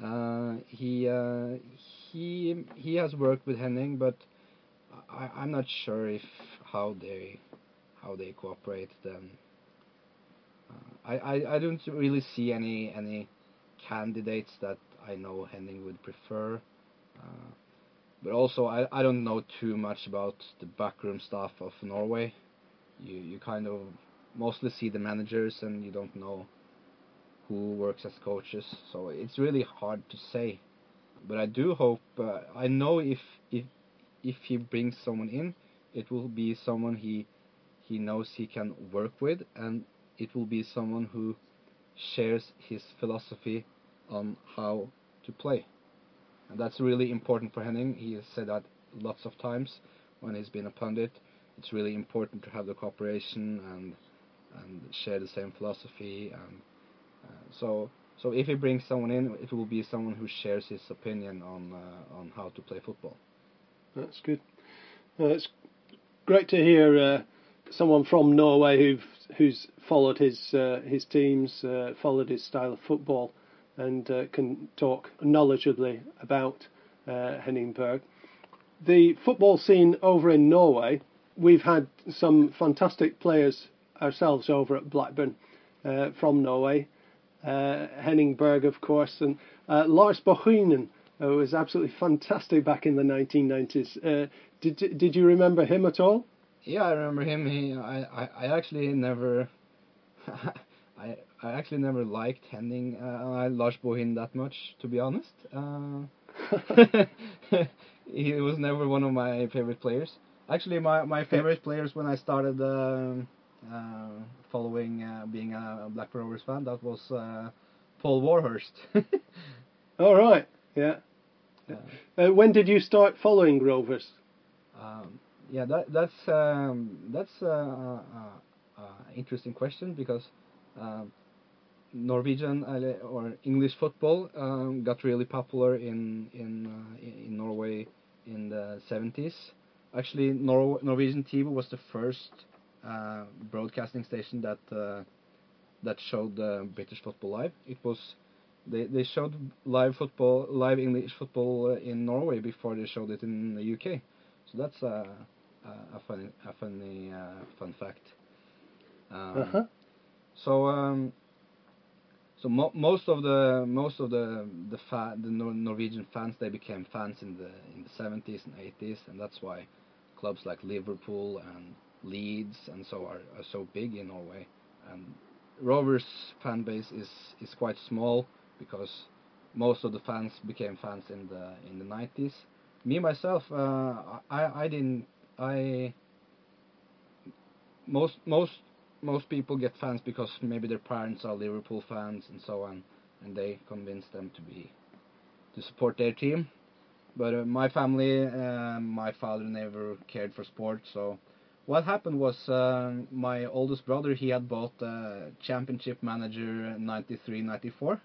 yeah. Uh, he uh, he he has worked with Henning, but I, I'm not sure if how they how they cooperate. Then I, I I don't really see any any candidates that I know Henning would prefer. Uh, but also, I, I don't know too much about the backroom staff of Norway. You you kind of mostly see the managers and you don't know who works as coaches. So it's really hard to say. But I do hope. Uh, I know if if if he brings someone in, it will be someone he he knows he can work with, and it will be someone who shares his philosophy on how to play. And that's really important for Henning. He has said that lots of times when he's been a pundit. It's really important to have the cooperation and and share the same philosophy. And uh, so so if he brings someone in, it will be someone who shares his opinion on uh, on how to play football. That's good. Uh, it's great to hear uh, someone from Norway who've who's followed his uh, his teams, uh, followed his style of football, and uh, can talk knowledgeably about uh, Henning Berg. The football scene over in Norway, we've had some fantastic players ourselves over at Blackburn from Norway. Henning Berg, of course, and Lars Bohinen, was absolutely fantastic back in the 1990s. Uh, did did you remember him at all? Yeah, I remember him. He, I, I, I actually never, I, I actually never liked Henning uh, Lars Bohin that much, to be honest. Uh, he was never one of my favorite players. Actually, my my favorite players when I started uh, uh, following uh, being a Blackburn Rovers fan, that was uh, Paul Warhurst. All right. Yeah. Uh, when did you start following Rovers? Um, yeah, that that's um, that's uh, uh, uh, interesting question because um, Norwegian uh, or English football um, got really popular in in uh, in Norway in the 70s. Actually, Nor- Norwegian TV was the first uh, broadcasting station that that showed British football live. It was they they showed live football, live English football uh, in Norway before they showed it in the UK. So that's a a, funny a funny uh, fun fact. Um, uh-huh. So um, so mo- most of the most of the the fa- the Nor- Norwegian fans they became fans in the in the 70s and 80s, and that's why clubs like Liverpool and Leeds and so are, are so big in Norway. And Rovers fan base is is quite small because most of the fans became fans in the in the 90s. Me myself, uh, I I didn't I most most most people get fans because maybe their parents are Liverpool fans and so on, and they convince them to be to support their team. But uh, my family, uh, my father never cared for sports, so what happened was uh, my oldest brother he had bought uh, Championship Manager 93-94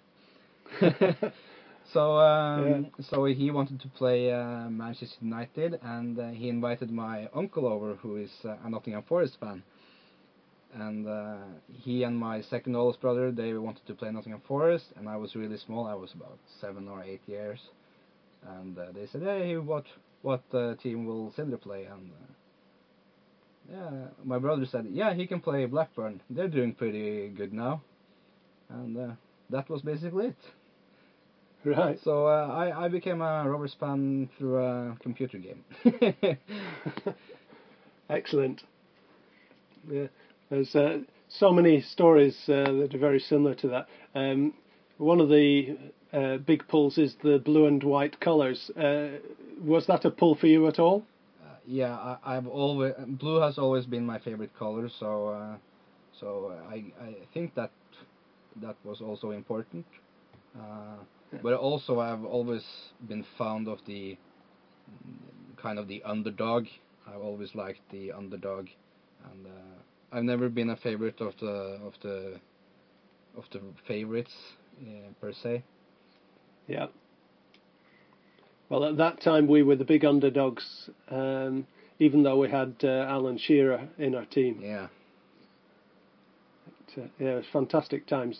so um, yeah. so he wanted to play uh, Manchester United, and uh, he invited my uncle over, who is uh, a Nottingham Forest fan. And uh, he and my second oldest brother, they wanted to play Nottingham Forest, and I was really small. I was about seven or eight years, and uh, they said, "Hey, what what uh, team will Sindre play?" And yeah, my brother said, "Yeah, he can play Blackburn. They're doing pretty good now." And that was basically it. Right. So uh, I I became a Rovers fan through a computer game. Excellent. Yeah, there's uh, so many stories uh, that are very similar to that. Um, one of the uh, big pulls is the blue and white colours. Uh, was that a pull for you at all? Uh, yeah, I, have always blue has always been my favorite color. So so I I think that that was also important. But also I've always been fond of the kind of the underdog. I've always liked the underdog, and uh, I've never been a favorite of the of the of the favorites uh, per se. Yeah. Well, at that time we were the big underdogs, um, even though we had uh, Alan Shearer in our team. Yeah. Uh, yeah, it was fantastic times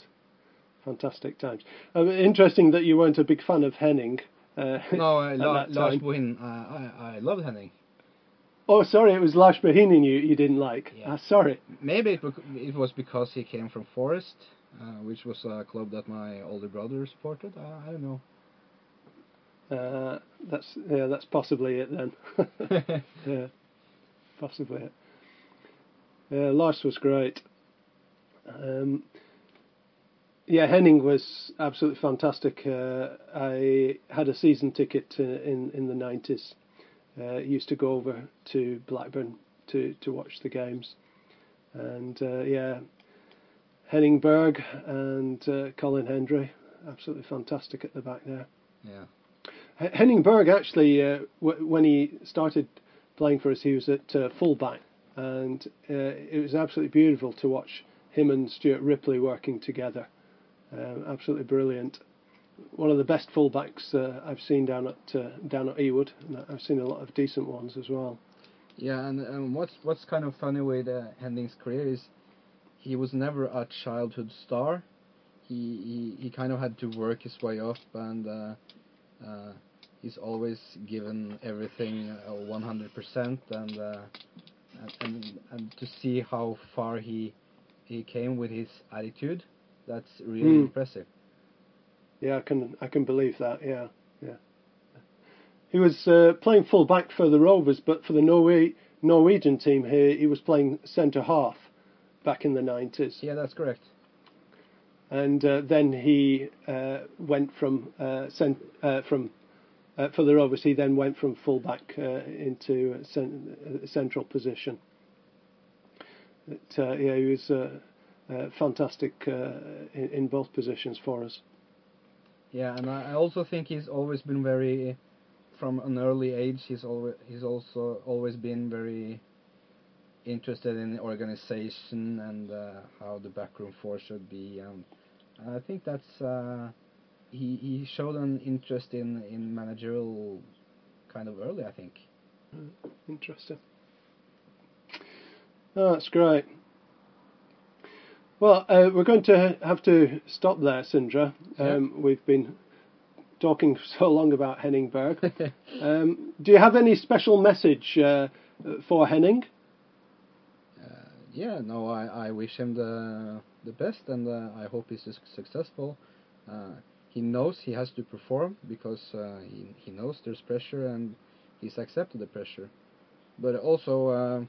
fantastic times. Uh, interesting that you weren't a big fan of Henning. Uh, no, uh, La- Lars Bohin. Uh, I I loved Henning. Oh, sorry, it was Lars Bohinen you, you didn't like. Yeah. Ah, sorry. Maybe it, it was because he came from Forest, uh, which was a club that my older brother supported. I don't know. Uh, that's yeah, that's possibly it then. yeah, possibly it. Yeah, Lars was great. Um, yeah, Henning was absolutely fantastic. Uh, I had a season ticket uh, in in the nineties. Uh, used to go over to Blackburn to to watch the games. And uh, yeah, Henning Berg and uh, Colin Hendry, absolutely fantastic at the back there. Yeah. H- Henning Berg actually, uh, w- when he started playing for us, he was at uh, fullback, and uh, it was absolutely beautiful to watch him and Stuart Ripley working together. Um, absolutely brilliant. One of the best fullbacks uh, I've seen down at uh, down at Ewood, and I've seen a lot of decent ones as well. Yeah, and um, what's what's kind of funny with uh, Henning's career is he was never a childhood star. He he, he kind of had to work his way up, and uh, uh, he's always given everything uh, 100%. And, uh, and and and to see how far he he came with his attitude, that's really Mm. impressive. Yeah, I can I can believe that. Yeah, yeah. He was uh, playing full back for the Rovers, but for the Norwe- Norwegian team here, he was playing centre half back in the nineties. Yeah, that's correct. and uh, then he uh, went from uh, cent- uh, from uh, for the Rovers. He then went from fullback uh, into a cen- a central position. But, uh, yeah, he was fantastic uh, in, in both positions for us. Yeah, and I also think he's always been very, from an early age, he's always he's also always been very interested in organization and uh, how the backroom force should be. And I think that's uh, he he showed an interest in in managerial kind of early. I think. Interesting. Oh, that's great. Well, uh, we're going to have to stop there, Sindre. Um, We've been talking so long about Henning Berg. um, do you have any special message uh, for Henning? Yeah, no, I, I wish him the the best, and uh, I hope he's successful. Uh, he knows he has to perform because uh, he he knows there's pressure, and he's accepted the pressure. But also, uh,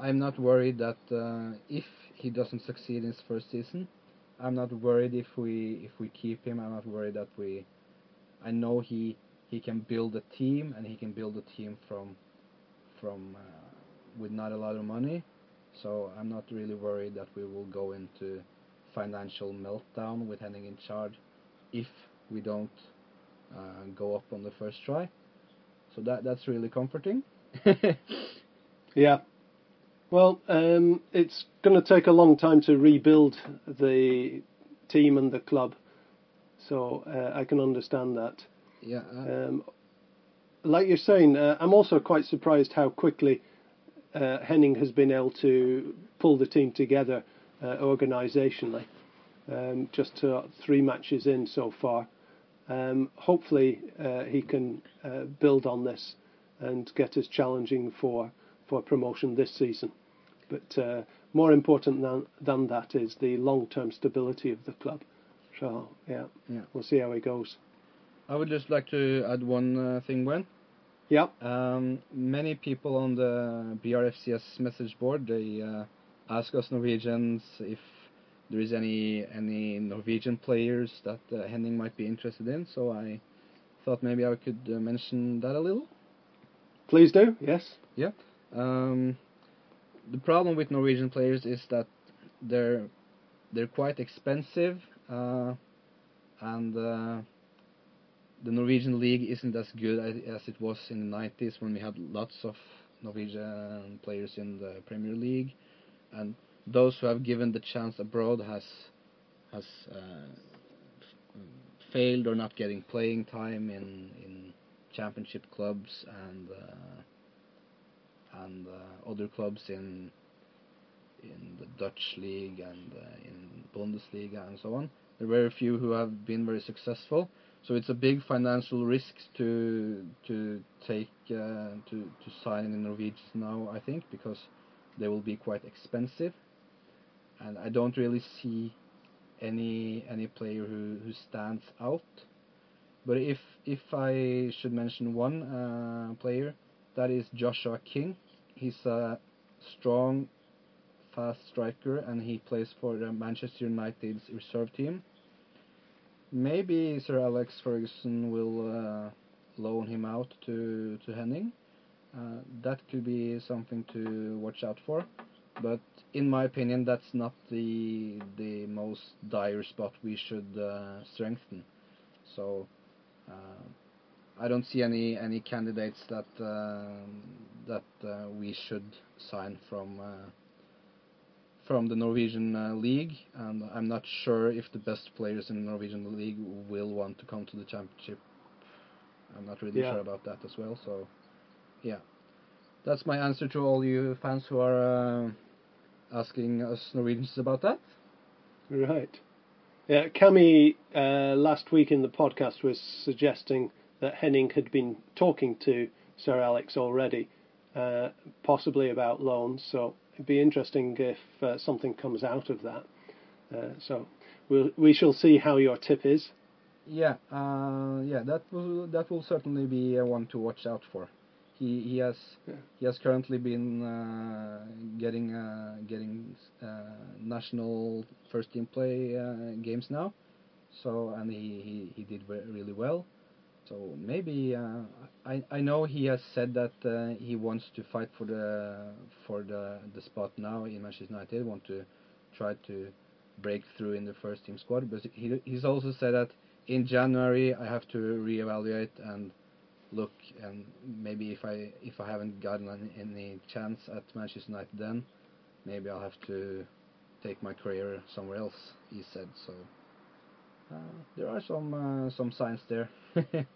I'm not worried that uh, if he doesn't succeed in his first season, I'm not worried if we if we keep him. I'm not worried that we. I know he he can build a team, and he can build a team from from uh, with not a lot of money. So I'm not really worried that we will go into financial meltdown with Henning in charge if we don't uh, go up on the first try. So that that's really comforting. Yeah. Well, um, it's going to take a long time to rebuild the team and the club, so uh, I can understand that. yeah. Uh, Um, like you're saying, uh, I'm also quite surprised how quickly uh, Henning has been able to pull the team together uh, organisationally. Um, just uh, three matches in so far. Um, hopefully, uh, he can uh, build on this and get us challenging for for promotion this season. But uh, more important than than that is the long-term stability of the club. So yeah, Yeah. we'll see how it goes. I would just like to add one uh, thing, Wen. Yeah. Um, many people on the BRFCS message board they uh, ask us Norwegians if there is any any Norwegian players that uh, Henning might be interested in. So I thought maybe I could uh, mention that a little. Please do. Yes. Yeah. Um, the problem with Norwegian players is that they're they're quite expensive, uh, and uh, the Norwegian league isn't as good as, as it was in the 90s when we had lots of Norwegian players in the Premier League, and those who have given the chance abroad has has uh, failed or not getting playing time in in championship clubs and. And uh, other clubs in in the Dutch league and uh, in Bundesliga and so on. There are very few who have been very successful. So it's a big financial risk to to take uh, to to sign in the Norwegians now. I think because they will be quite expensive, and I don't really see any any player who, who stands out. But if if I should mention one uh, player, that is Joshua King. He's a strong, fast striker, and he plays for Manchester United's reserve team. Maybe Sir Alex Ferguson will uh, loan him out to to Henning. Uh, that could be something to watch out for. But in my opinion, that's not the the most dire spot we should uh, strengthen. So uh, I don't see any any candidates that uh, that uh, we should sign from uh, from the Norwegian uh, league, and I'm not sure if the best players in the Norwegian league will want to come to the championship. I'm not really Yeah. sure about that as well. So yeah, that's my answer to all you fans who are. Uh, asking us Norwegians about that. Right. Yeah, Cami uh, last week in the podcast was suggesting that Henning had been talking to Sir Alex already, uh, possibly about loans. So it'd be interesting if uh, something comes out of that. Uh, so we'll, we shall see how your tip is. Yeah, uh, yeah, that will that will certainly be one to watch out for. He he has Yeah. he has currently been uh, getting uh, getting uh, national first team play uh, games now, so and he, he, he did really well. So maybe uh, I I know he has said that uh, he wants to fight for the for the the spot now in Manchester United. Want to try to break through in the first team squad, but he he's also said that in January I have to reevaluate and look and maybe if I if I haven't gotten any, chance at Manchester United then maybe I'll have to take my career somewhere else he said so there are some uh, some signs there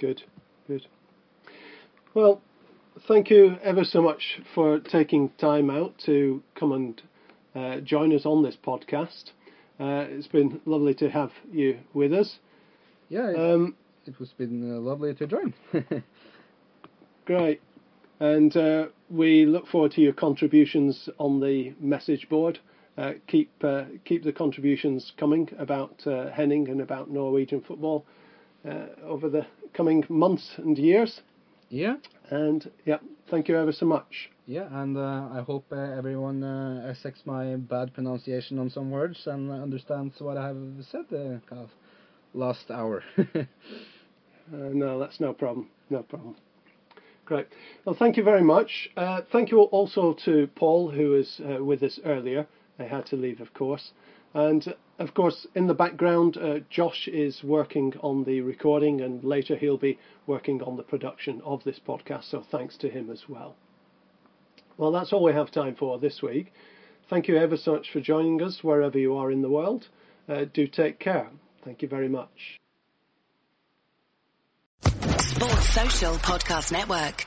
Good, good. Well, thank you ever so much for taking time out to come and uh, join us on this podcast. Uh, it's been lovely to have you with us. yeah it, Um, it was been uh, lovely to join Great. And uh, we look forward to your contributions on the message board. Uh, keep uh, keep the contributions coming about uh, Henning and about Norwegian football uh, over the coming months and years. yeah And yeah, thank you ever so much. yeah and uh, I hope uh, everyone uh, accepts my bad pronunciation on some words and understands what I have said the kind of last hour Uh, no, that's no problem. No problem. Great. Well, thank you very much. Uh, thank you also to Paul, who was uh, with us earlier. I had to leave, of course. And of course, in the background, uh, Josh is working on the recording, and later he'll be working on the production of this podcast. So thanks to him as well. Well, that's all we have time for this week. Thank you ever so much for joining us wherever you are in the world. Uh, do take care. Thank you very much. Sports Social Podcast Network.